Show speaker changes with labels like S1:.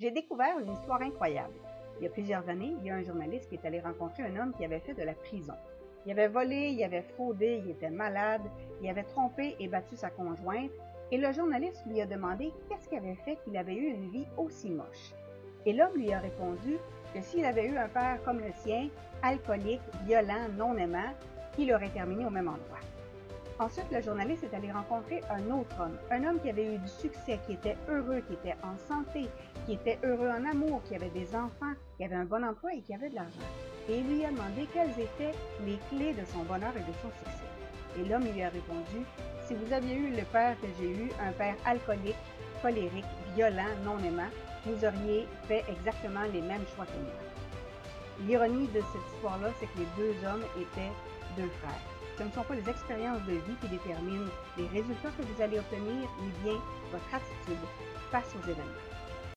S1: J'ai découvert une histoire incroyable. Il y a plusieurs années, il y a un journaliste qui est allé rencontrer un homme qui avait fait de la prison. Il avait volé, il avait fraudé, il était malade, il avait trompé et battu sa conjointe, et le journaliste lui a demandé qu'est-ce qui avait fait qu'il avait eu une vie aussi moche. Et l'homme lui a répondu que s'il avait eu un père comme le sien, alcoolique, violent, non aimant, il aurait terminé au même endroit. Ensuite, le journaliste est allé rencontrer un autre homme, un homme qui avait eu du succès, qui était heureux, qui était en santé, qui était heureux en amour, qui avait des enfants, qui avait un bon emploi et qui avait de l'argent. Et il lui a demandé quelles étaient les clés de son bonheur et de son succès. Et l'homme lui a répondu, si vous aviez eu le père que j'ai eu, un père alcoolique, colérique, violent, non aimant, vous auriez fait exactement les mêmes choix que moi. L'ironie de cette histoire-là, c'est que les deux hommes étaient deux frères. Ce ne sont pas les expériences de vie qui déterminent les résultats que vous allez obtenir, mais bien votre attitude face aux événements.